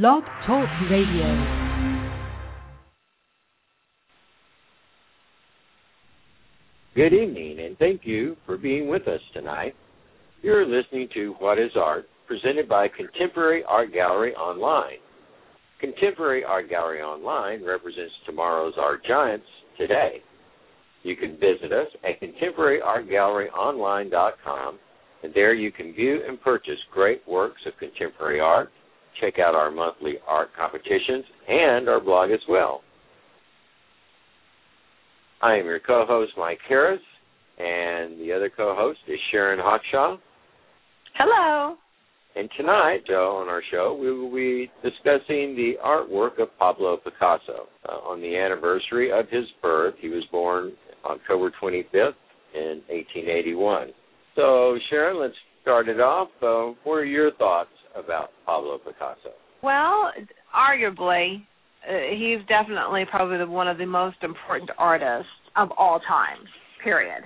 Blog Talk Radio. Good evening, and thank you for being with us tonight. You're listening to What is Art, presented by Contemporary Art Gallery Online. Contemporary Art Gallery Online represents tomorrow's art giants today. You can visit us at contemporaryartgalleryonline.com, and there you can view and purchase great works of contemporary art check out our monthly art competitions and our blog as well. I am your co-host, Mike Harris, and the other co-host is Sharon Hawkshawe. Hello. And tonight, Joe, on our show, we will be discussing the artwork of Pablo Picasso uh, on the anniversary of his birth. He was born October 25th in 1881. So, Sharon, let's start it off. Uh, what are your thoughts about Pablo Picasso? Well, arguably, uh, he's definitely probably the, one of the most important artists of all time. Period.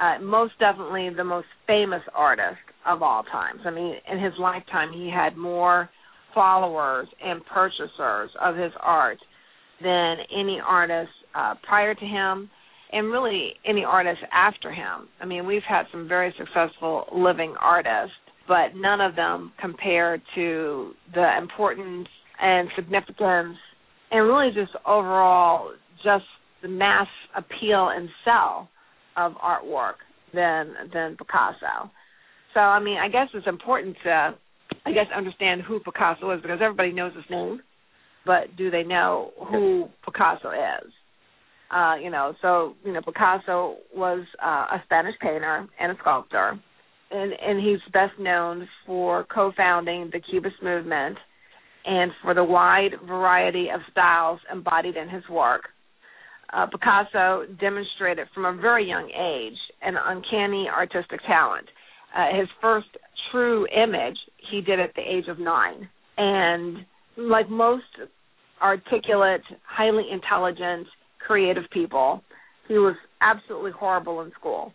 Uh, most definitely the most famous artist of all times. I mean, in his lifetime, he had more followers and purchasers of his art than any artist uh, prior to him, and really any artist after him. I mean, we've had some very successful living artists but none of them compare to the importance and significance and really just overall just the mass appeal and sell of artwork than than Picasso. So I mean I guess it's important to I guess understand who Picasso is because everybody knows his name, but do they know who Picasso is? Uh, you know, so you know Picasso was uh, a Spanish painter and a sculptor and and he's best known for co-founding the Cubist movement and for the wide variety of styles embodied in his work. Uh, Picasso demonstrated from a very young age an uncanny artistic talent. Uh, his first true image he did at the age of nine, and like most articulate, highly intelligent, creative people, he was absolutely horrible in school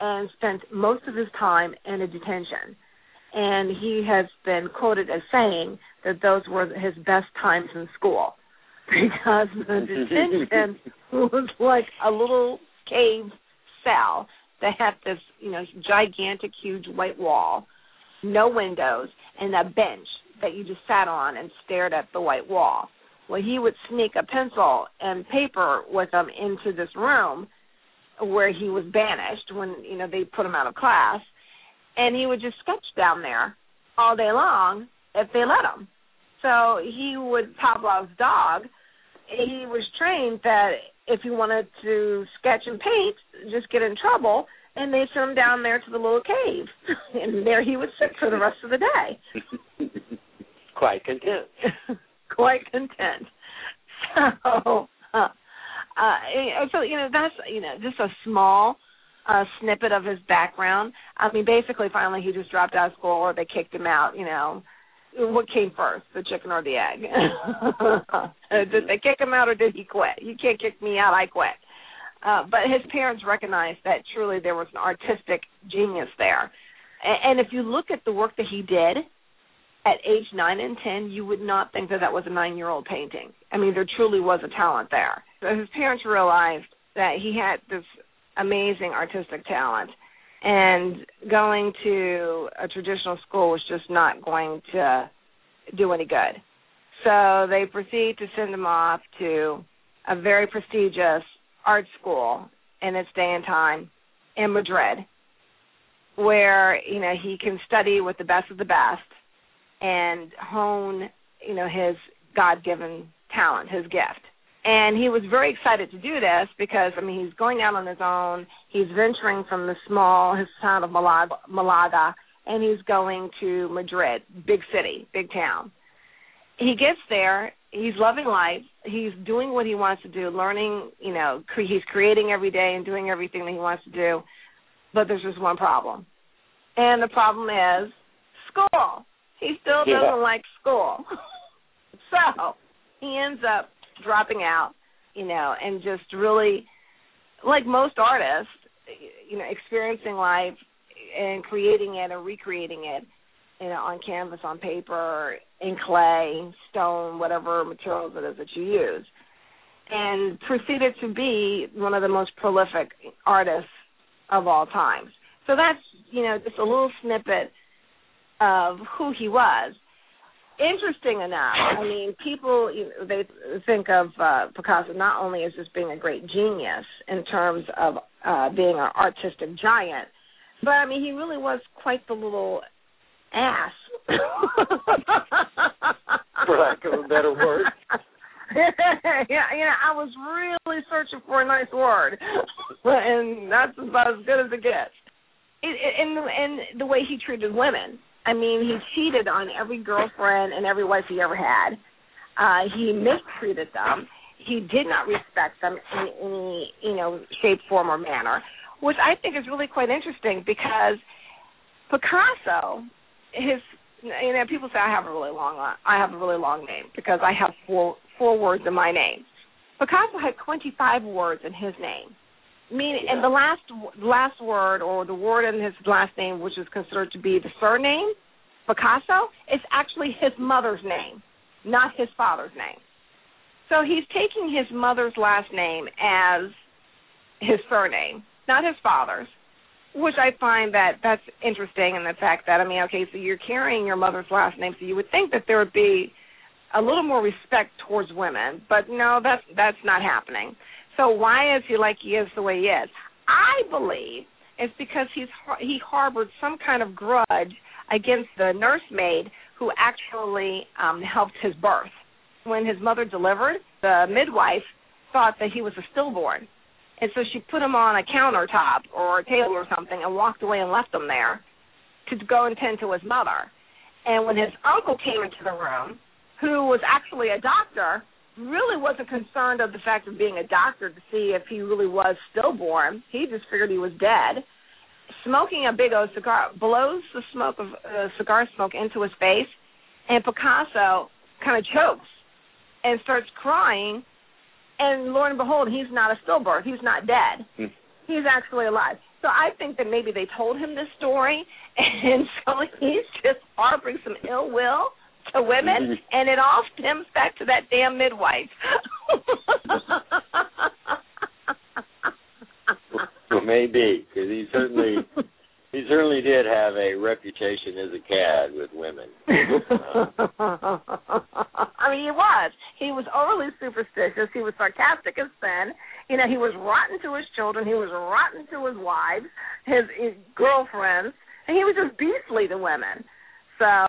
and spent most of his time in a detention. And he has been quoted as saying that those were his best times in school because the detention was like a little cave cell that had this, you know, gigantic, huge white wall, no windows, and a bench that you just sat on and stared at the white wall. Well, he would sneak a pencil and paper with him into this room where he was banished when you know they put him out of class, and he would just sketch down there all day long if they let him. So he would Pavlov's dog. He was trained that if he wanted to sketch and paint, just get in trouble, and they sent him down there to the little cave, and there he would sit for the rest of the day. Quite content. Quite content. So. Uh, uh, so you know that's you know just a small uh, snippet of his background. I mean, basically, finally he just dropped out of school, or they kicked him out. You know, what came first, the chicken or the egg? did they kick him out, or did he quit? You can't kick me out. I quit. Uh, but his parents recognized that truly there was an artistic genius there. And, and if you look at the work that he did at age nine and ten, you would not think that that was a nine-year-old painting. I mean, there truly was a talent there. So his parents realized that he had this amazing artistic talent, and going to a traditional school was just not going to do any good. So they proceed to send him off to a very prestigious art school in its day and time in Madrid, where you know he can study with the best of the best and hone you know his God-given talent, his gift and he was very excited to do this because I mean he's going out on his own. He's venturing from the small his town of Malaga, Malaga, and he's going to Madrid, big city, big town. He gets there. He's loving life. He's doing what he wants to do, learning. You know, cre- he's creating every day and doing everything that he wants to do. But there's just one problem, and the problem is school. He still doesn't yeah. like school, so he ends up dropping out, you know, and just really, like most artists, you know, experiencing life and creating it and recreating it you know, on canvas, on paper, in clay, stone, whatever materials it is that you use, and proceeded to be one of the most prolific artists of all times. So that's you know just a little snippet of who he was. Interesting enough, I mean, people you know, they think of uh, Picasso not only as just being a great genius in terms of uh, being an artistic giant, but I mean, he really was quite the little ass. For lack of a better word. yeah, you know, I was really searching for a nice word, and that's about as good as it gets. It, it, and and the way he treated women. I mean, he cheated on every girlfriend and every wife he ever had. Uh, he mistreated them. He did not respect them in any you know shape, form, or manner, which I think is really quite interesting because Picasso, his you know people say I have a really long I have a really long name because I have four four words in my name. Picasso had 25 words in his name. Meaning, yeah. and the last last word or the word in his last name, which is considered to be the surname, Picasso, is actually his mother's name, not his father's name. So he's taking his mother's last name as his surname, not his father's, which I find that that's interesting in the fact that I mean, okay, so you're carrying your mother's last name, so you would think that there would be a little more respect towards women, but no, that's that's not happening. So why is he like he is the way he is? I believe it's because he's he harbored some kind of grudge against the nursemaid who actually um helped his birth. When his mother delivered, the midwife thought that he was a stillborn. And so she put him on a countertop or a table or something and walked away and left him there to go and tend to his mother. And when his uncle came into the room, who was actually a doctor, really wasn't concerned of the fact of being a doctor to see if he really was stillborn. He just figured he was dead. Smoking a big old cigar blows the smoke of uh, cigar smoke into his face, and Picasso kind of chokes and starts crying. And lo and behold, he's not a stillborn. He's not dead. Hmm. He's actually alive. So I think that maybe they told him this story, and so he's just harboring some ill will to women, mm-hmm. and it all stems back to that damn midwife. well, maybe because he certainly he certainly did have a reputation as a cad with women. I mean, he was. He was overly superstitious. He was sarcastic as sin. You know, he was rotten to his children. He was rotten to his wives, his, his girlfriends, and he was just beastly to women. So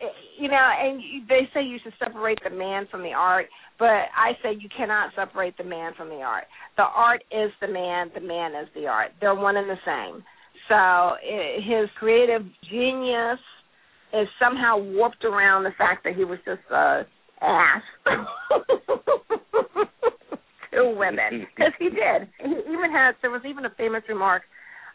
Eh, you know, and they say you should separate the man from the art, but I say you cannot separate the man from the art. The art is the man, the man is the art. They're one and the same. So eh, his creative genius is somehow warped around the fact that he was just a ass to women because he did. He even had there was even a famous remark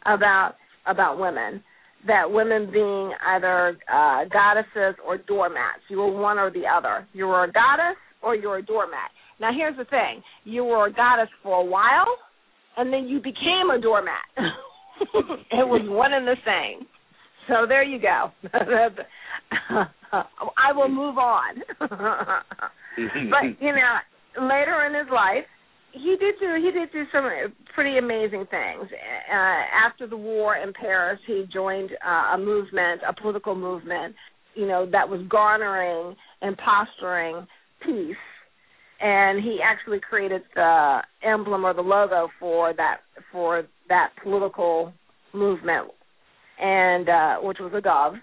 about about women that women being either uh, goddesses or doormats. You were one or the other. You were a goddess or you were a doormat. Now here's the thing: you were a goddess for a while, and then you became a doormat. it was one and the same. So there you go. I will move on. but you know, later in his life, he did do he did do some pretty amazing things. Uh, after the war in Paris, he joined uh, a movement, a political movement, you know, that was garnering and posturing peace. And he actually created the emblem or the logo for that for that political movement, and uh, which was a dove.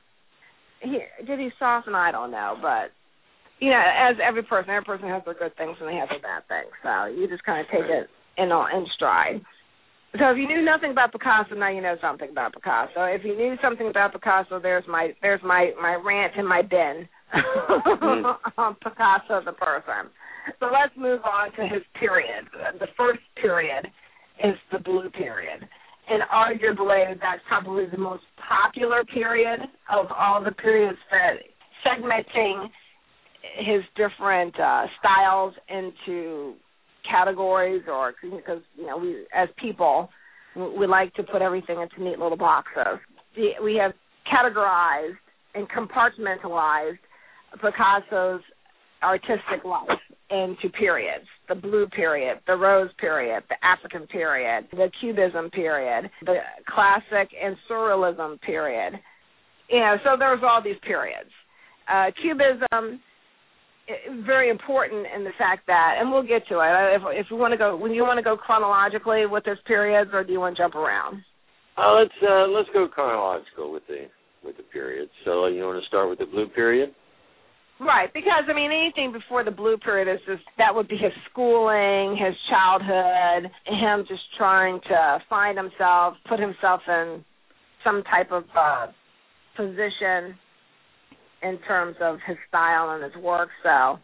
He, did he soften? I don't know, but you know, as every person, every person has their good things and they have their bad things. So you just kind of take it in in stride. So if you knew nothing about Picasso, now you know something about Picasso. If you knew something about Picasso, there's my there's my my rant in my bin mm. on Picasso the person. So let's move on to his period. The first period is the blue period. And arguably that's probably the most popular period of all the periods that segmenting his different uh, styles into categories or because you know we as people we like to put everything into neat little boxes. We have categorized and compartmentalized Picasso's artistic life into periods the blue period, the rose period, the African period, the Cubism period, the classic and surrealism period. You know, so there's all these periods. Uh, Cubism very important in the fact that, and we'll get to it. If if we want to go, when you want to go chronologically with this periods, or do you want to jump around? Uh, let's uh, let's go chronological with the with the periods. So you want to start with the blue period? Right, because I mean anything before the blue period is just that would be his schooling, his childhood, him just trying to find himself, put himself in some type of uh position in terms of his style and his work. So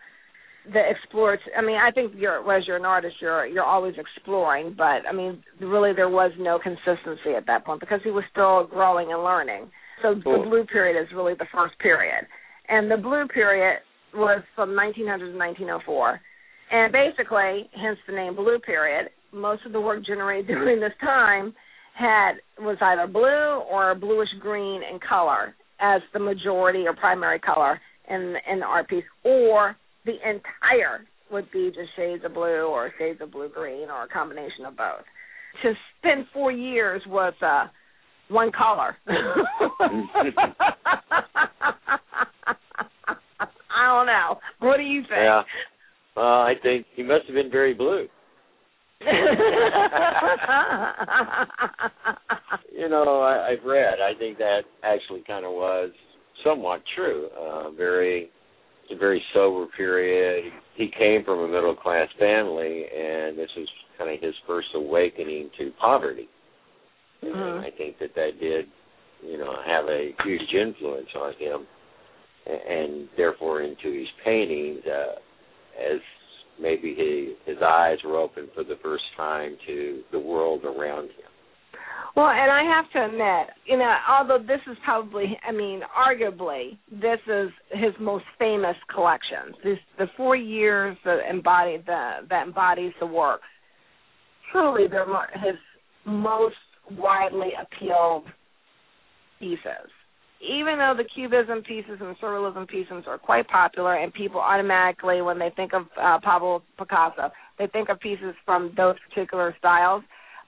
the explores I mean, I think you're as you're an artist you're you're always exploring, but I mean really there was no consistency at that point because he was still growing and learning. So cool. the blue period is really the first period and the blue period was from 1900 to 1904. And basically, hence the name blue period, most of the work generated during this time had was either blue or bluish green in color as the majority or primary color in in the art piece, or the entire would be just shades of blue or shades of blue green or a combination of both. To spend four years with uh, one color. I don't know. What do you think? Yeah. Uh, I think he must have been very blue. you know, I, I've read. I think that actually kind of was somewhat true. Uh, very, a very sober period. He came from a middle class family, and this was kind of his first awakening to poverty. Mm-hmm. And I think that that did, you know, have a huge influence on him and therefore into his paintings uh, as maybe he, his eyes were open for the first time to the world around him. Well, and I have to admit, you know, although this is probably, I mean, arguably, this is his most famous collections. This, the four years that embody the that embodies the work. Truly, they're his most widely appealed pieces even though the cubism pieces and the surrealism pieces are quite popular and people automatically when they think of uh, Pablo Picasso they think of pieces from those particular styles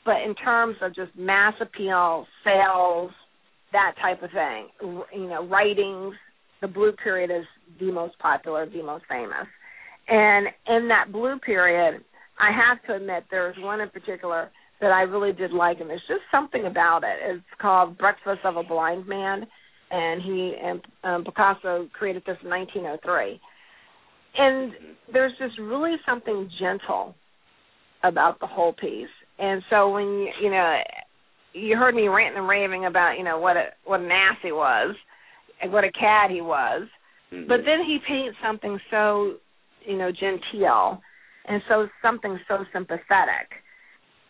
but in terms of just mass appeal sales that type of thing you know writings the blue period is the most popular the most famous and in that blue period i have to admit there's one in particular that i really did like and there's just something about it it's called breakfast of a blind man and he and um, Picasso created this in 1903. And there's just really something gentle about the whole piece. And so when you, you know you heard me ranting and raving about you know what a what an ass he was and what a cad he was, mm-hmm. but then he paints something so you know genteel and so something so sympathetic,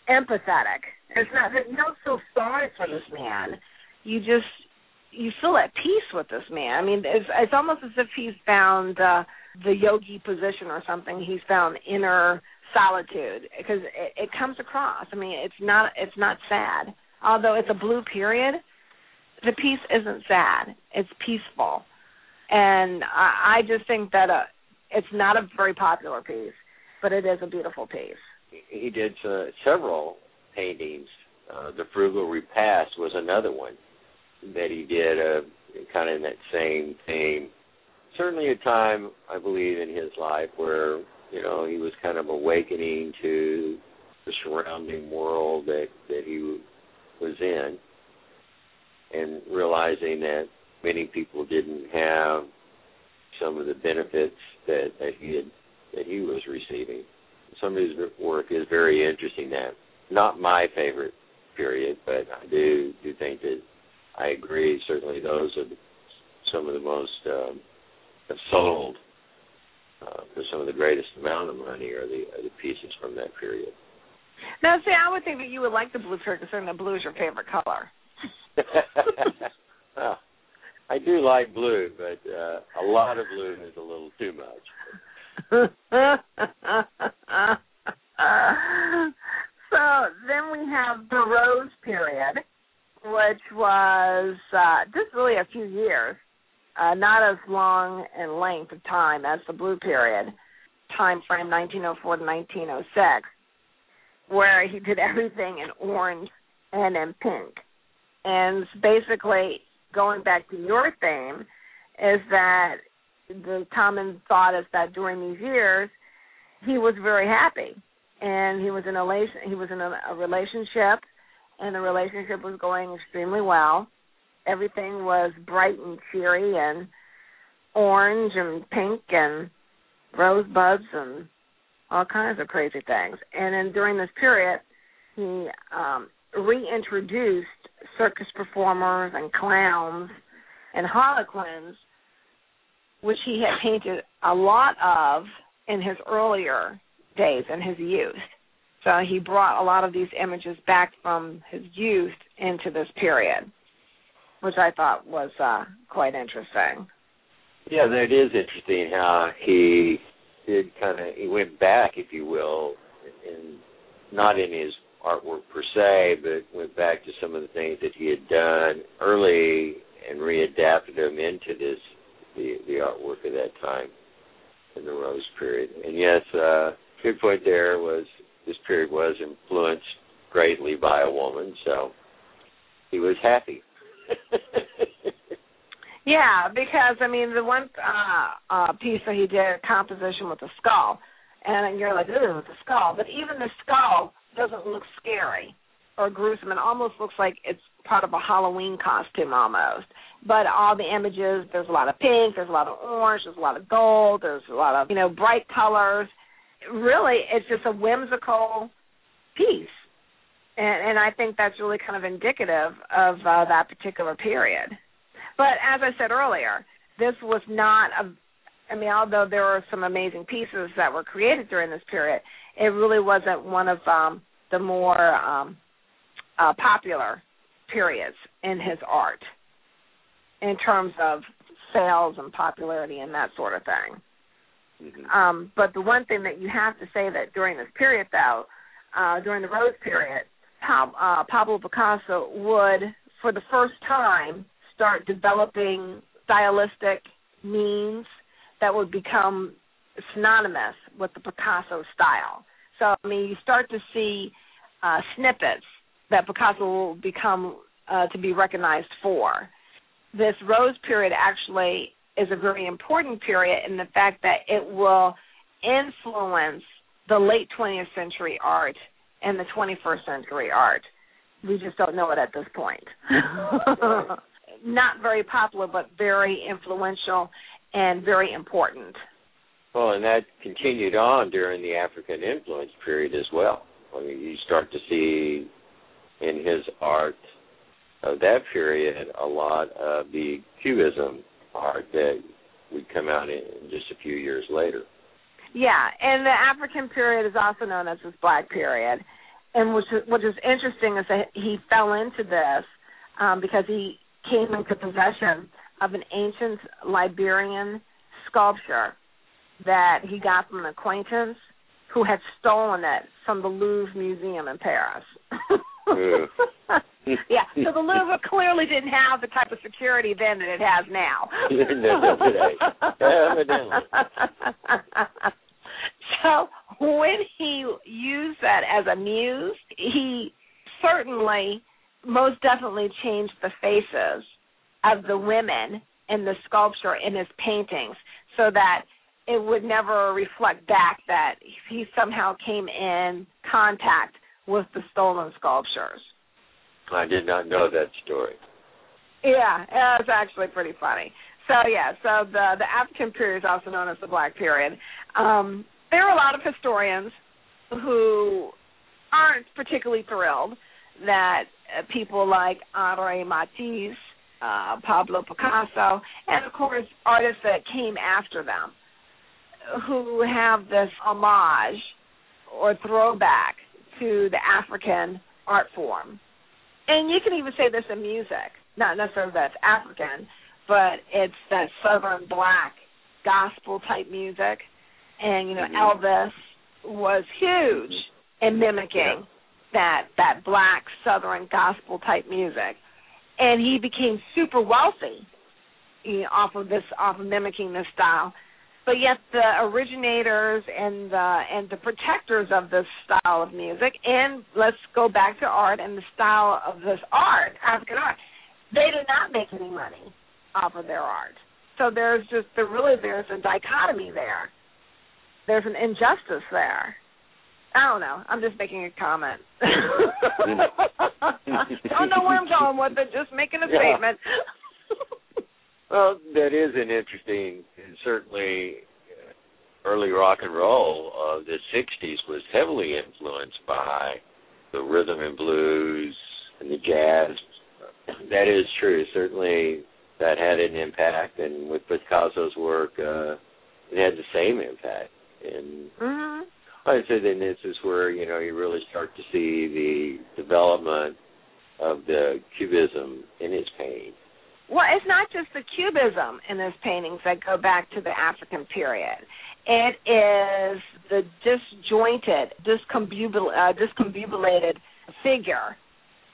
empathetic. It's not you don't feel sorry for this man. You just you feel at peace with this man. I mean, it's it's almost as if he's found uh, the yogi position or something. He's found inner solitude because it, it comes across. I mean, it's not it's not sad. Although it's a blue period, the piece isn't sad. It's peaceful, and I, I just think that uh, it's not a very popular piece, but it is a beautiful piece. He did uh, several paintings. Uh, the Frugal Repast was another one that he did, uh, kind of in that same theme. Certainly, a time I believe in his life where you know he was kind of awakening to the surrounding world that that he was in, and realizing that many people didn't have some of the benefits that that he had that he was receiving. Some of his work is very interesting. That not my favorite period, but I do do think that I agree. Certainly, those are some of the most um, have sold uh, for some of the greatest amount of money are the are the pieces from that period. Now, see, I would think that you would like the blue shirt, considering that blue is your favorite color. well, I do like blue, but uh, a lot of blue is a little too much. so then we have the rose period which was uh, just really a few years. Uh, time as the blue period, time frame 1904 to 1906, where he did everything in orange and in pink. And basically, going back to your theme, is that the common thought is that during these years he was very happy and he was in a he was in a, a relationship and the relationship was going extremely well everything was bright and cheery and orange and pink and rosebuds and all kinds of crazy things and then during this period he um reintroduced circus performers and clowns and harlequins which he had painted a lot of in his earlier days in his youth. So he brought a lot of these images back from his youth into this period, which I thought was uh, quite interesting. Yeah, it is interesting how he did kind of he went back, if you will, in not in his artwork per se, but went back to some of the things that he had done early and readapted them into this the the artwork of that time in the Rose period. And yes, uh, good point there was this period was influenced greatly by a woman, so he was happy. yeah, because I mean the one uh, uh, piece that he did a composition with the skull, and you're like, ooh, the skull. But even the skull doesn't look scary or gruesome. It almost looks like it's part of a Halloween costume almost. But all the images, there's a lot of pink, there's a lot of orange, there's a lot of gold, there's a lot of you know bright colors. Really, it's just a whimsical piece, and and I think that's really kind of indicative of uh, that particular period. But as I said earlier, this was not a. I mean, although there were some amazing pieces that were created during this period, it really wasn't one of um, the more um, uh, popular periods in his art in terms of sales and popularity and that sort of thing. Mm-hmm. Um, but the one thing that you have to say that during this period, though, uh, during the Rose period, pa- uh, Pablo Picasso would, for the first time, start developing stylistic means that would become synonymous with the Picasso style. So, I mean, you start to see uh, snippets that Picasso will become uh, to be recognized for. This Rose period actually is a very important period in the fact that it will influence the late 20th century art and the 21st century art. We just don't know it at this point. Not very popular, but very influential and very important. Well, and that continued on during the African influence period as well. I mean, you start to see in his art of that period a lot of the Cubism art that would come out in just a few years later. Yeah, and the African period is also known as this Black period, and which is, which is interesting is that he fell into this um, because he came into possession of an ancient Liberian sculpture that he got from an acquaintance who had stolen it from the Louvre Museum in Paris. yeah, so the Louvre clearly didn't have the type of security then that it has now. so when he as a muse, he certainly, most definitely changed the faces of the women in the sculpture in his paintings so that it would never reflect back that he somehow came in contact with the stolen sculptures. I did not know that story. Yeah, it's actually pretty funny. So yeah, so the the African period is also known as the Black period. Um, there are a lot of historians who aren't particularly thrilled that uh, people like Henri Matisse, uh, Pablo Picasso, and of course artists that came after them, who have this homage or throwback to the African art form. And you can even say this in music, not necessarily that's African, but it's that southern black gospel type music. And you know, mm-hmm. Elvis was huge mm-hmm. in mimicking yeah. that that black southern gospel type music. And he became super wealthy you know, off of this off of mimicking this style but yet the originators and the and the protectors of this style of music, and let's go back to art and the style of this art, African art, they do not make any money off of their art. So there's just there really there's a dichotomy there. There's an injustice there. I don't know. I'm just making a comment. don't know where I'm going with it. Just making a yeah. statement. well, that is an interesting, and certainly uh, early rock and roll of the '60s was heavily influenced by the rhythm and blues and the jazz. That is true. Certainly, that had an impact, and with Picasso's work, uh, it had the same impact. And mm-hmm. I say then this is where you know you really start to see the development of the cubism in his painting. Well, it's not just the cubism in his paintings that go back to the African period. It is the disjointed, discombobul- uh, discombobulated figure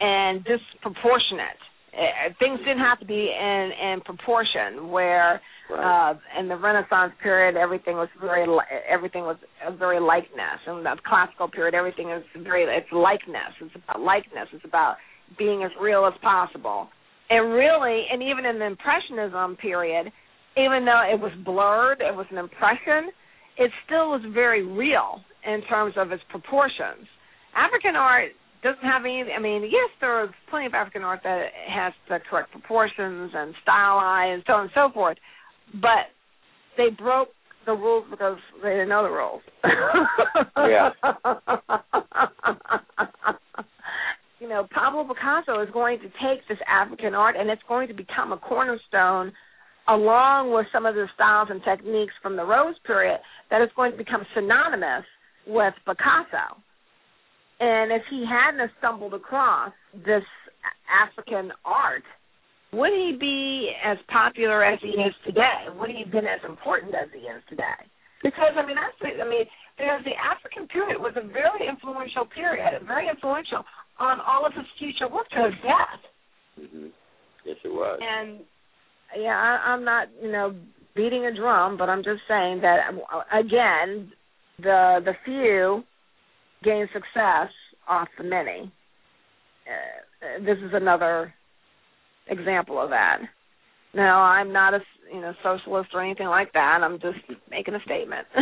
and disproportionate. Uh, things didn't have to be in in proportion where Right. Uh, in the Renaissance period, everything was very everything was very likeness, and the classical period, everything is very it's likeness. It's about likeness. It's about being as real as possible. And really, and even in the Impressionism period, even though it was blurred, it was an impression, it still was very real in terms of its proportions. African art doesn't have any. I mean, yes, there is plenty of African art that has the correct proportions and stylized and so on and so forth but they broke the rules because they didn't know the rules. yeah. you know, Pablo Picasso is going to take this African art and it's going to become a cornerstone along with some of the styles and techniques from the Rose period that is going to become synonymous with Picasso. And if he hadn't stumbled across this African art would he be as popular as he is today? Would he have been as important as he is today? Because I mean, I that's I mean, there's the African period was a very influential period, very influential on all of his future work to his death. Mm-hmm. Yes, it was. And yeah, I, I'm not you know beating a drum, but I'm just saying that again, the the few gain success off the many. Uh, this is another example of that. No, I'm not a you know socialist or anything like that. I'm just making a statement.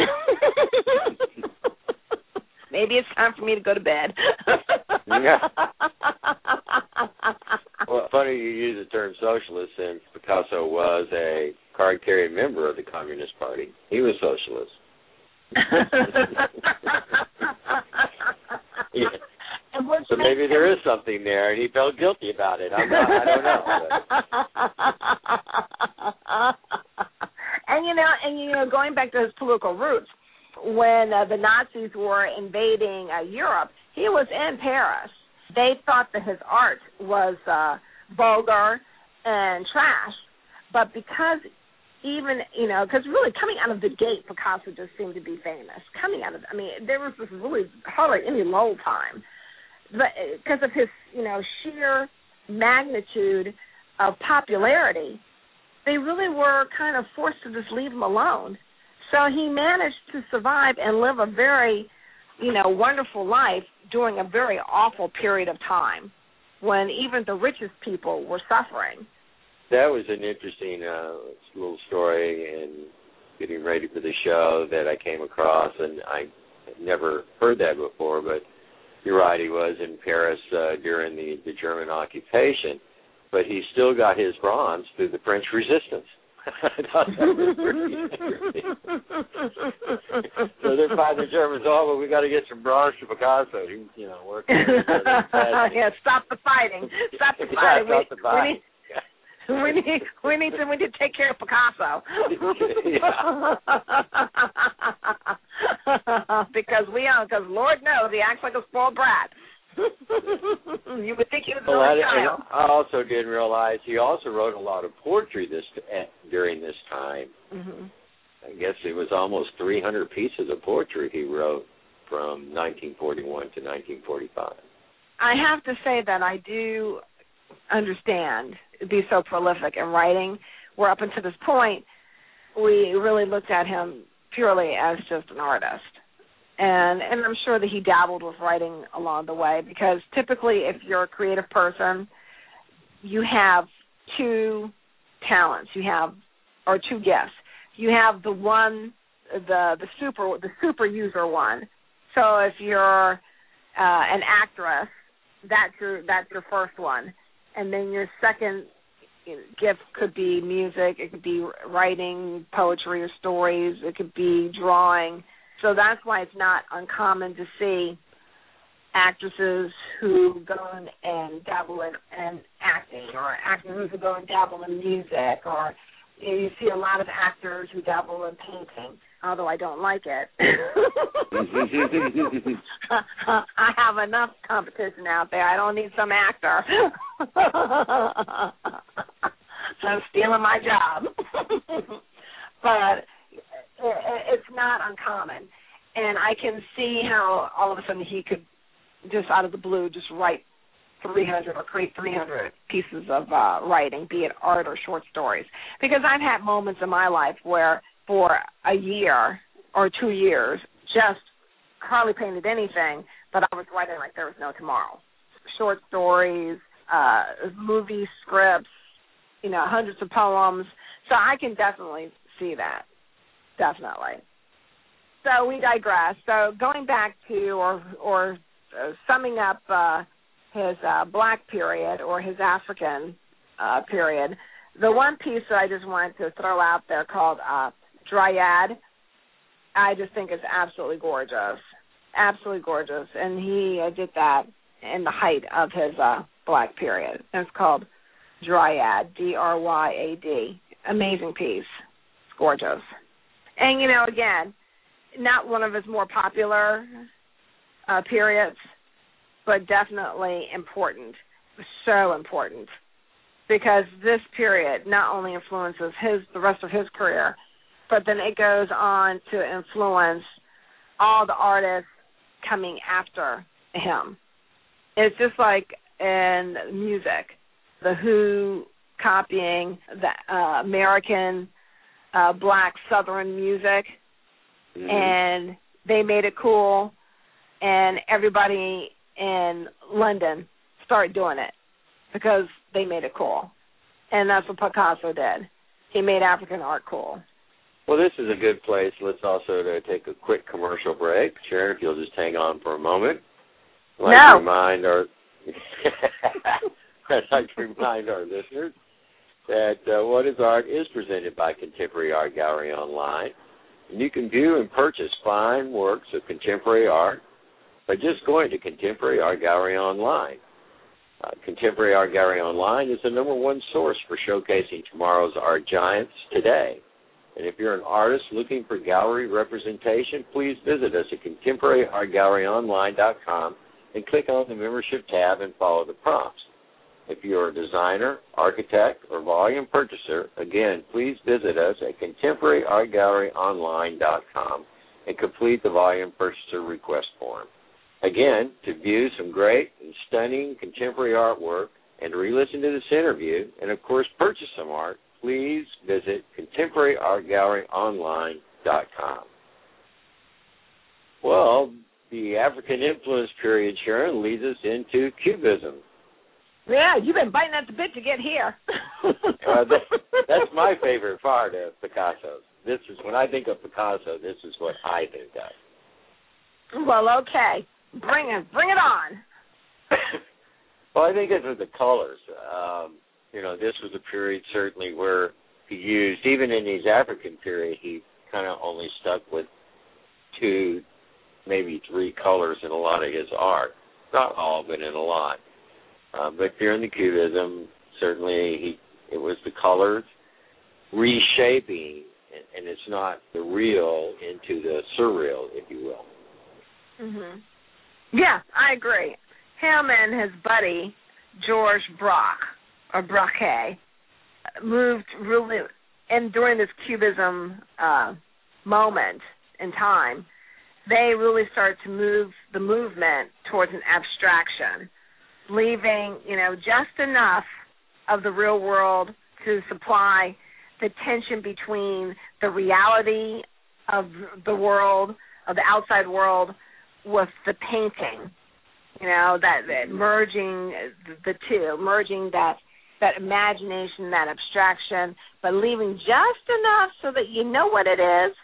Maybe it's time for me to go to bed. yeah. Well, funny you use the term socialist since Picasso was a card-carrying member of the Communist Party. He was socialist. yeah. So maybe there is something there, and he felt guilty about it. I'm not, I don't know. and you know, and you know, going back to his political roots, when uh, the Nazis were invading uh, Europe, he was in Paris. They thought that his art was uh, vulgar and trash, but because even you know, because really coming out of the gate, Picasso just seemed to be famous. Coming out of, I mean, there was this really hardly any lull time because of his you know sheer magnitude of popularity, they really were kind of forced to just leave him alone. So he managed to survive and live a very, you know, wonderful life during a very awful period of time when even the richest people were suffering. That was an interesting uh, little story and getting ready for the show that I came across, and I never heard that before, but you're right, he was in Paris uh, during the, the German occupation, but he still got his bronze through the French resistance. I thought that was pretty interesting. so they're fighting the Germans. Oh, well, we got to get some bronze to Picasso. He, you know, working. yeah, stop the fighting. Stop the fighting. Yeah, stop the fighting. We, we, we need we need to we need to take care of Picasso. because we are because Lord knows he acts like a spoiled brat. you would think he was well, a child. I also didn't realize he also wrote a lot of poetry this eh, during this time. Mm-hmm. I guess it was almost 300 pieces of poetry he wrote from 1941 to 1945. I have to say that I do understand be so prolific in writing. Where up until this point, we really looked at him purely as just an artist. And and I'm sure that he dabbled with writing along the way because typically if you're a creative person, you have two talents. You have or two gifts. You have the one the the super the super user one. So if you're uh, an actress, that's your that's your first one, and then your second gift could be music. It could be writing poetry or stories. It could be drawing. So that's why it's not uncommon to see actresses who go and dabble in, in acting, or actors who go and dabble in music, or you, know, you see a lot of actors who dabble in painting although I don't like it. I have enough competition out there. I don't need some actor. I'm stealing my job. but it's not uncommon. And I can see how all of a sudden he could just out of the blue just write 300 or create 300 pieces of uh writing, be it art or short stories. Because I've had moments in my life where for a year or two years, just hardly painted anything, but I was writing like there was no tomorrow. Short stories, uh, movie scripts, you know, hundreds of poems. So I can definitely see that. Definitely. So we digress. So going back to or or uh, summing up uh, his uh, black period or his African uh, period, the one piece that I just wanted to throw out there called uh, Dryad, I just think is absolutely gorgeous, absolutely gorgeous, and he uh, did that in the height of his uh, black period. It's called Dryad, D R Y A D. Amazing piece. It's gorgeous. And you know, again, not one of his more popular uh, periods, but definitely important. So important because this period not only influences his the rest of his career, but then it goes on to influence all the artists coming after him. It's just like in music, the Who copying the uh, American uh, black Southern music, mm-hmm. and they made it cool, and everybody in London started doing it because they made it cool, and that's what Picasso did. He made African art cool. Well, this is a good place. Let's also to take a quick commercial break. Sharon, if you'll just hang on for a moment. I'd like no. to remind our I'd like to remind our listeners that uh, What is Art is presented by Contemporary Art Gallery Online. And you can view and purchase fine works of contemporary art by just going to Contemporary Art Gallery Online. Uh, contemporary Art Gallery Online is the number one source for showcasing tomorrow's art giants today. And if you're an artist looking for gallery representation, please visit us at contemporaryartgalleryonline.com and click on the membership tab and follow the prompts. If you're a designer, architect, or volume purchaser, again, please visit us at contemporaryartgalleryonline.com and complete the volume purchaser request form. Again, to view some great and stunning contemporary artwork and to re-listen to this interview and of course purchase some art, please visit contemporaryartgalleryonline.com. Well, the African influence period, Sharon, leads us into Cubism. Yeah, you've been biting at the bit to get here. uh, that, that's my favorite part of Picasso. This is when I think of Picasso. This is what I think of. Well, okay, bring it, bring it on. well, I think it's the colors. Um, you know, this was a period certainly where he used, even in his African period, he kind of only stuck with two, maybe three colors in a lot of his art. Not all, but in a lot. Uh, but during the Cubism, certainly he it was the colors reshaping, and, and it's not the real into the surreal, if you will. Mhm. Yeah, I agree. Him and his buddy George Braque or Braque moved really and during this cubism uh, moment in time they really started to move the movement towards an abstraction leaving you know just enough of the real world to supply the tension between the reality of the world, of the outside world, with the painting. You know that, that merging the two, merging that that imagination, that abstraction, but leaving just enough so that you know what it is,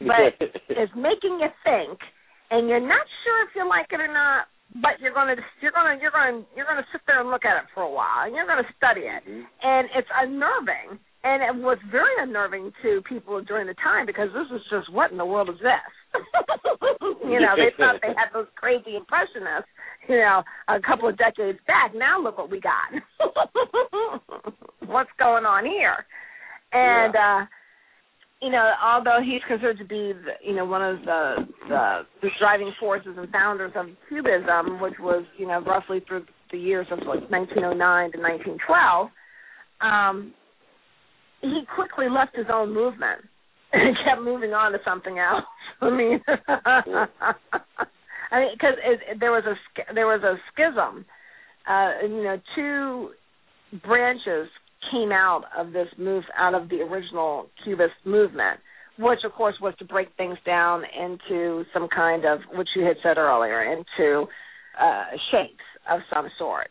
but it's making you think, and you're not sure if you like it or not, but you're gonna you're gonna you're gonna you're gonna sit there and look at it for a while, and you're gonna study it, mm-hmm. and it's unnerving and it was very unnerving to people during the time because this is just what in the world is this? you know, they thought they had those crazy impressionists, you know, a couple of decades back. Now look what we got. What's going on here? And yeah. uh you know, although he's considered to be, the, you know, one of the, the the driving forces and founders of Cubism, which was, you know, roughly through the years of like 1909 to 1912, um, he quickly left his own movement and kept moving on to something else. I mean, I mean, because there was a there was a schism. Uh, you know, two branches came out of this move out of the original Cubist movement, which of course was to break things down into some kind of, which you had said earlier, into uh, shapes of some sort.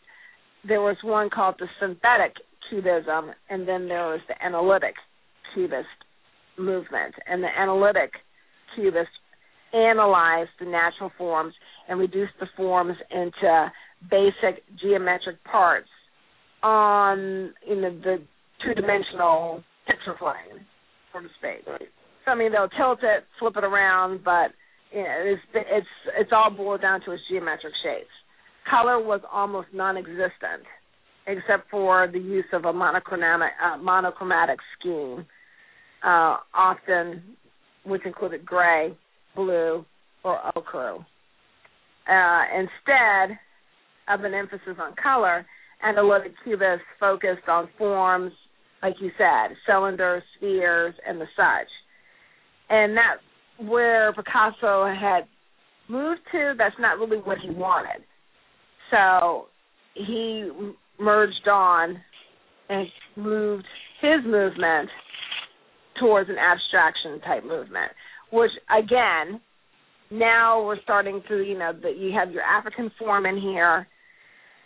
There was one called the synthetic Cubism, and then there was the analytic Cubist movement. And the analytic Cubists analyzed the natural forms and reduced the forms into basic geometric parts on in the, the two dimensional picture plane, so to speak. Right. So I mean they'll tilt it, flip it around, but you know, it's it's it's all boiled down to its geometric shapes. Color was almost non-existent except for the use of a monochromatic uh, monochromatic scheme, uh, often which included gray, blue, or ochre. Uh, instead of an emphasis on color, analytic cubists focused on forms, like you said, cylinders, spheres, and the such. And that's where Picasso had moved to. That's not really what he wanted. So he merged on and moved his movement towards an abstraction type movement, which again, now we're starting to, you know, that you have your African form in here.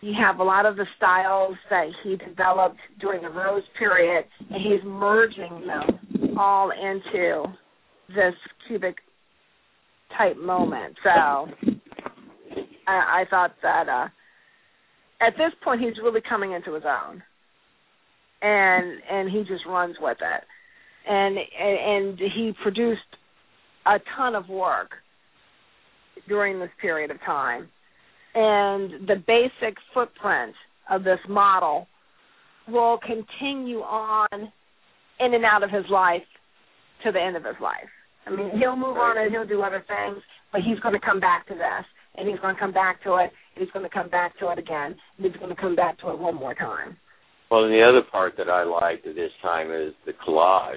You have a lot of the styles that he developed during the Rose period, and he's merging them all into this cubic type moment. So I, I thought that uh, at this point he's really coming into his own. And and he just runs with it. And and, and he produced a ton of work during this period of time and the basic footprint of this model will continue on in and out of his life to the end of his life. I mean, he'll move on and he'll do other things, but he's going to come back to this and he's going to come back to it, and he's going to come back to it again, and he's going to come back to it one more time. Well, and the other part that I liked at this time is the collage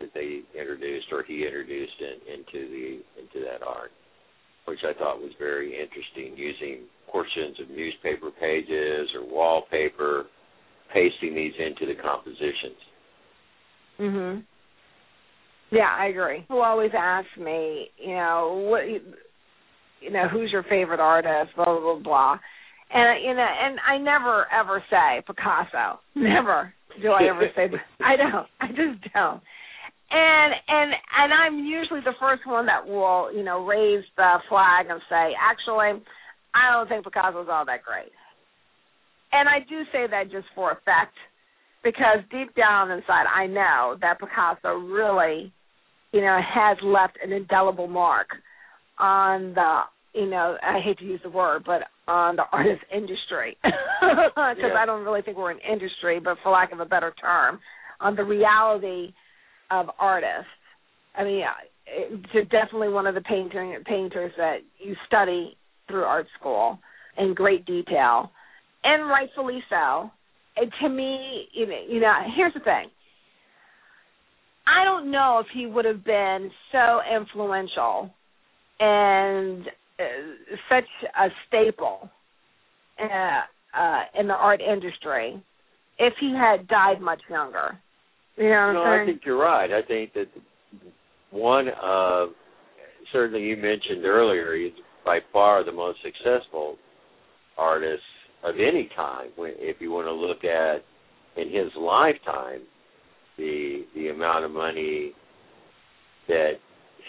that they introduced, or he introduced in, into the into that art, which I thought was very interesting, using portions of newspaper pages or wallpaper, pasting these into the compositions. Mhm. Yeah, I agree. People always ask me, you know, what you know, who's your favorite artist, blah blah blah blah. And you know, and I never ever say Picasso. Never do I ever say I don't. I just don't. And and and I'm usually the first one that will, you know, raise the flag and say, actually, I don't think Picasso's all that great. And I do say that just for effect, because deep down inside, I know that Picasso really, you know, has left an indelible mark on the you know I hate to use the word, but on the artist industry because yeah. I don't really think we're an industry, but for lack of a better term, on the reality of artists. I mean, it's definitely one of the painting painters that you study through art school in great detail, and rightfully so. And to me, you know, you know, here's the thing. I don't know if he would have been so influential and uh, such a staple uh, uh, in the art industry if he had died much younger. Know no, I think you're right. I think that one of certainly you mentioned earlier, he's by far the most successful artist of any time. If you want to look at in his lifetime, the the amount of money that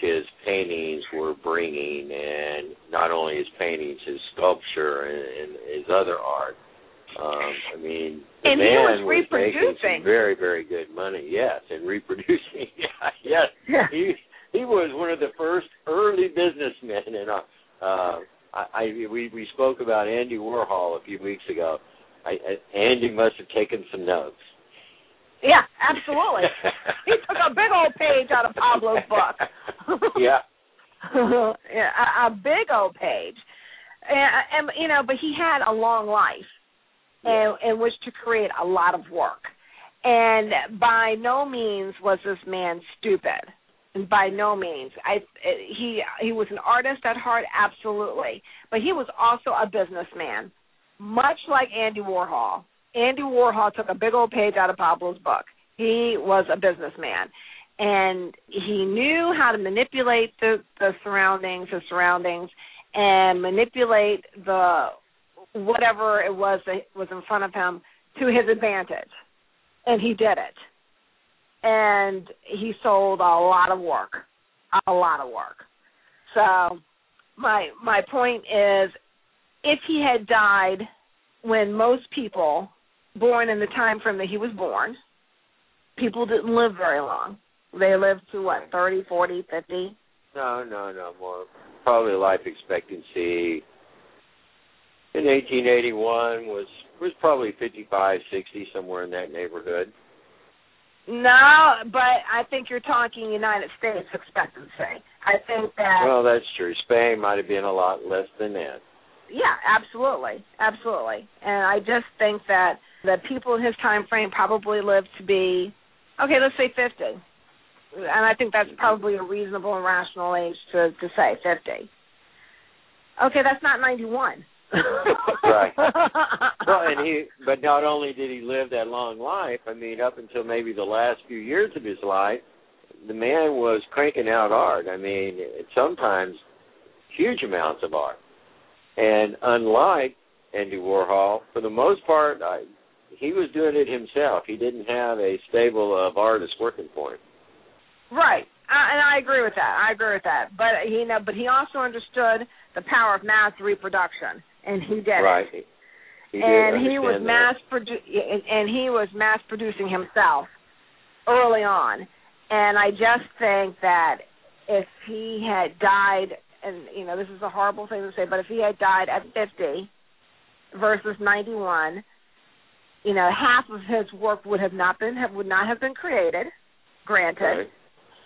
his paintings were bringing, and not only his paintings, his sculpture and, and his other art. Um, I mean, the and man was, was making some very, very good money. Yes, and reproducing. yes, yeah. he he was one of the first early businessmen, and uh, uh, I, I we we spoke about Andy Warhol a few weeks ago. I, I, Andy must have taken some notes. Yeah, absolutely. he took a big old page out of Pablo's book. yeah. yeah, a, a big old page, and, and you know, but he had a long life, in, in which to create a lot of work, and by no means was this man stupid. And by no means, I he he was an artist at heart, absolutely, but he was also a businessman, much like Andy Warhol. Andy Warhol took a big old page out of Pablo's book. He was a businessman, and he knew how to manipulate the the surroundings, the surroundings, and manipulate the whatever it was that was in front of him to his advantage, and he did it. And he sold a lot of work, a lot of work. So my my point is, if he had died when most people born in the time frame that he was born, people didn't live very long. They lived to what, thirty, forty, fifty? No, no, no, more. Probably life expectancy in 1881 was was probably 55, 60, somewhere in that neighborhood. No, but I think you're talking United States expectancy. I think that. Well, that's true. Spain might have been a lot less than that. Yeah, absolutely, absolutely. And I just think that the people in his time frame probably lived to be okay, let's say fifty. And I think that's probably a reasonable and rational age to to say fifty. Okay, that's not ninety one. Right. Well, and he, but not only did he live that long life, I mean, up until maybe the last few years of his life, the man was cranking out art. I mean, sometimes huge amounts of art. And unlike Andy Warhol, for the most part, I, he was doing it himself. He didn't have a stable of artists working for him. Right, uh, and I agree with that. I agree with that. But he, you know, but he also understood the power of mass reproduction, and he did right. it. He and he was mass produ- and he was mass producing himself early on. And I just think that if he had died, and you know, this is a horrible thing to say, but if he had died at 50 versus 91, you know, half of his work would have not been have, would not have been created, granted. Right.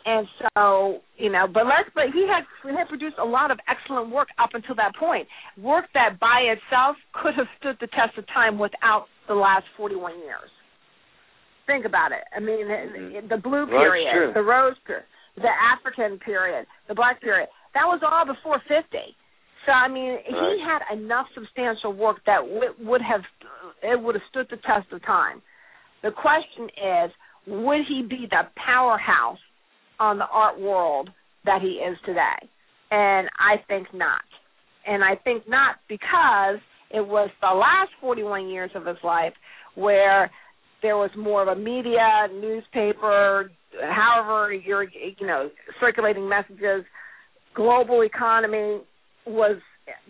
And so, you know, but let's but he had he had produced a lot of excellent work up until that point. Work that by itself could have stood the test of time without the last 41 years. Think about it. I mean, mm-hmm. the blue period, the rose period, the African period, the black period. That was all before 50. So I mean, right. he had enough substantial work that w- would have it would have stood the test of time. The question is, would he be the powerhouse on the art world that he is today? And I think not. And I think not because it was the last 41 years of his life where there was more of a media, newspaper, however you're, you know, circulating messages, global economy, was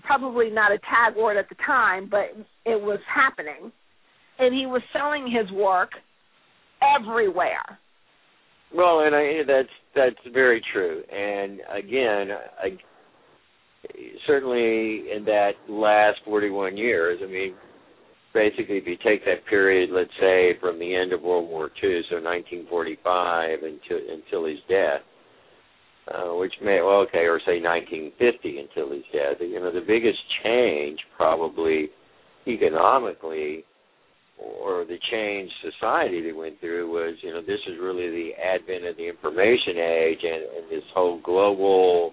probably not a tag word at the time, but it was happening. And he was selling his work everywhere. Well, and I that's that's very true. And again, I, certainly in that last 41 years, I mean, basically if you take that period, let's say from the end of World War II, so 1945 until until his death, uh, which may well okay, or say 1950 until his death. You know, the biggest change probably economically, or the change society they went through was, you know, this is really the advent of the information age and, and this whole global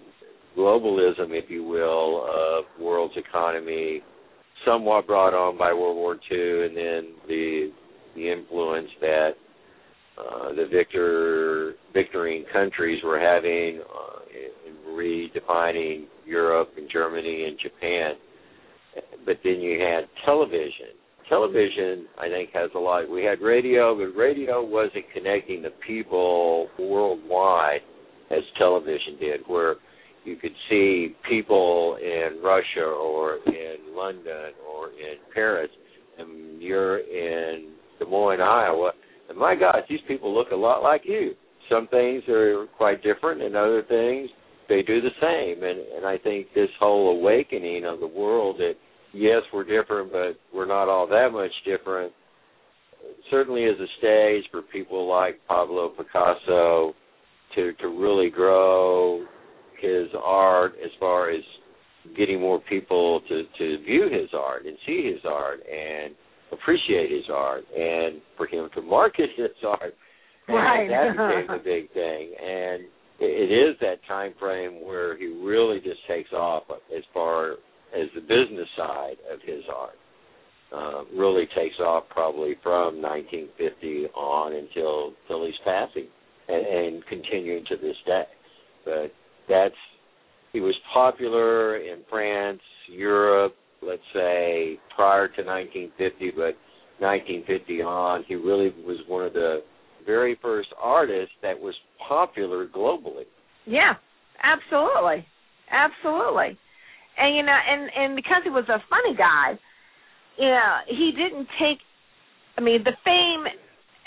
globalism, if you will, of world's economy, somewhat brought on by World War II, and then the the influence that uh, the victor victoring countries were having uh, in redefining Europe and Germany and Japan. But then you had television. Television, I think, has a lot. We had radio, but radio wasn't connecting the people worldwide as television did, where you could see people in Russia or in London or in Paris, and you're in Des Moines, Iowa, and my gosh, these people look a lot like you. Some things are quite different, and other things they do the same. And and I think this whole awakening of the world that yes, we're different, but we're not all that much different. Certainly, is a stage for people like Pablo Picasso to to really grow his art as far as getting more people to to view his art and see his art and appreciate his art and for him to market his art and right. that became the big thing and it is that time frame where he really just takes off as far as the business side of his art uh, really takes off probably from 1950 on until he's passing and, and continuing to this day but that's he was popular in France, Europe, let's say prior to 1950, but 1950 on, he really was one of the very first artists that was popular globally. Yeah, absolutely, absolutely. And you know, and and because he was a funny guy, you know, he didn't take. I mean, the fame.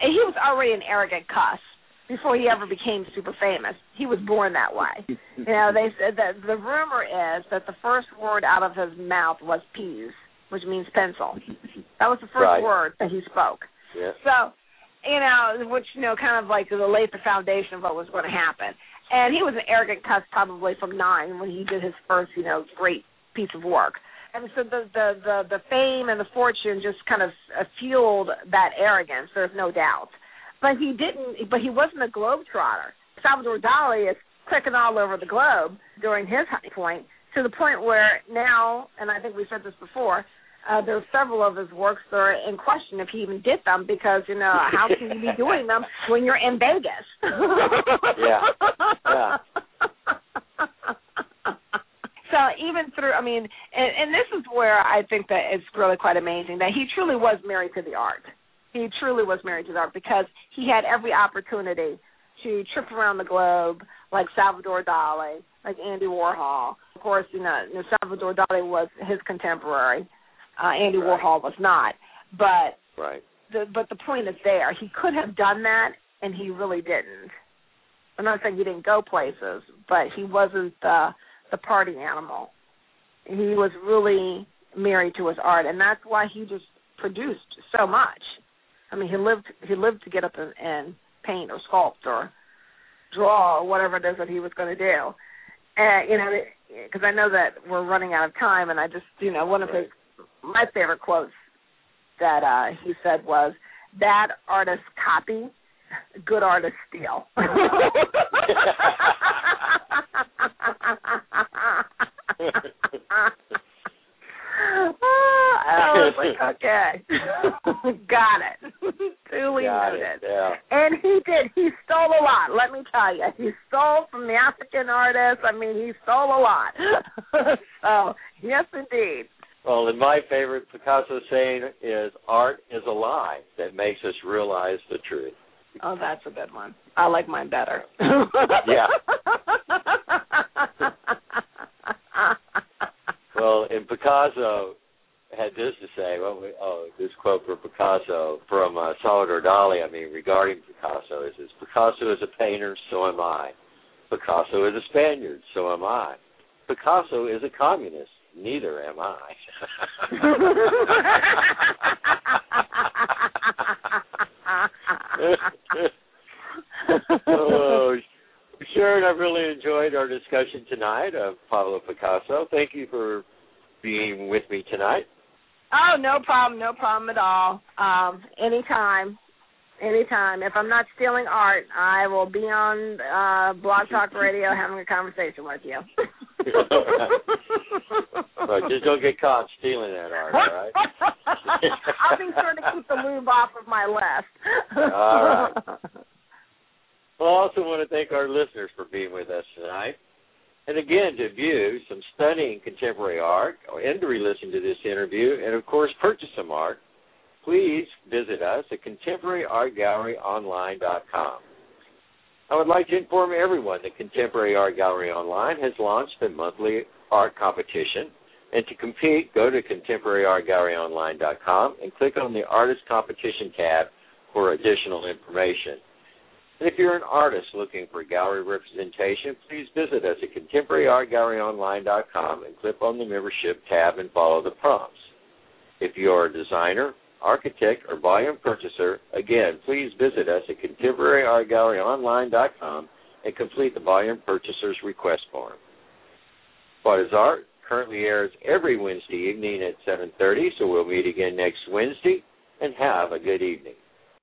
He was already an arrogant cuss before he ever became super famous. He was born that way. you know, they said that the rumor is that the first word out of his mouth was piz, which means pencil. That was the first right. word that he spoke. Yeah. So, you know, which you know, kind of like laid the foundation of what was going to happen. And he was an arrogant cuss probably from nine when he did his first, you know, great piece of work. And so the the the, the fame and the fortune just kind of uh, fueled that arrogance. There's no doubt but he didn't. But he wasn't a globetrotter. Salvador Dali is clicking all over the globe during his high point to the point where now, and I think we said this before, uh, there are several of his works that are in question if he even did them because you know how can you be doing them when you're in Vegas? yeah. Yeah. So even through, I mean, and, and this is where I think that it's really quite amazing that he truly was married to the art he truly was married to the art because he had every opportunity to trip around the globe like Salvador Dali, like Andy Warhol. Of course, you know, Salvador Dali was his contemporary. Uh, Andy right. Warhol was not. But right. the but the point is there. He could have done that and he really didn't. I'm not saying he didn't go places, but he wasn't the the party animal. He was really married to his art and that's why he just produced so much. I mean, he lived he lived to get up and, and paint or sculpt or draw or whatever it is that he was going to do. And you know, because I know that we're running out of time, and I just you know one of his my favorite quotes that uh he said was that artists copy, good artists steal. I was like, okay, got it. Duly noted. Yeah. And he did. He stole a lot. Let me tell you, he stole from the African artists. I mean, he stole a lot. so yes, indeed. Well, and my favorite Picasso saying is, "Art is a lie that makes us realize the truth." Oh, that's a good one. I like mine better. yeah. well, and Picasso had this to say. Well, we, oh, this quote from Picasso from uh, Salvador Dali. I mean, regarding Picasso, is this Picasso is a painter, so am I. Picasso is a Spaniard, so am I. Picasso is a communist, neither am I. oh, Sharon, I've really enjoyed our discussion tonight of Pablo Picasso. Thank you for being with me tonight. Oh, no problem, no problem at all. Um, anytime, anytime. If I'm not stealing art, I will be on uh, Blog Talk Radio having a conversation with you. right, just don't get caught stealing that art, all right? I'll be sure to keep the Louvre off of my list. all right. Well, I also want to thank our listeners for being with us tonight. And again, to view some stunning contemporary art and to re-listen to this interview and, of course, purchase some art, please visit us at contemporaryartgalleryonline.com. I would like to inform everyone that Contemporary Art Gallery Online has launched a monthly art competition. And to compete, go to contemporaryartgalleryonline.com and click on the Artist Competition tab for additional information. And if you're an artist looking for gallery representation, please visit us at contemporaryartgalleryonline.com and click on the membership tab and follow the prompts. If you are a designer, architect, or volume purchaser, again, please visit us at contemporaryartgalleryonline.com and complete the volume purchaser's request form. What is Art currently airs every Wednesday evening at 7:30, so we'll meet again next Wednesday and have a good evening.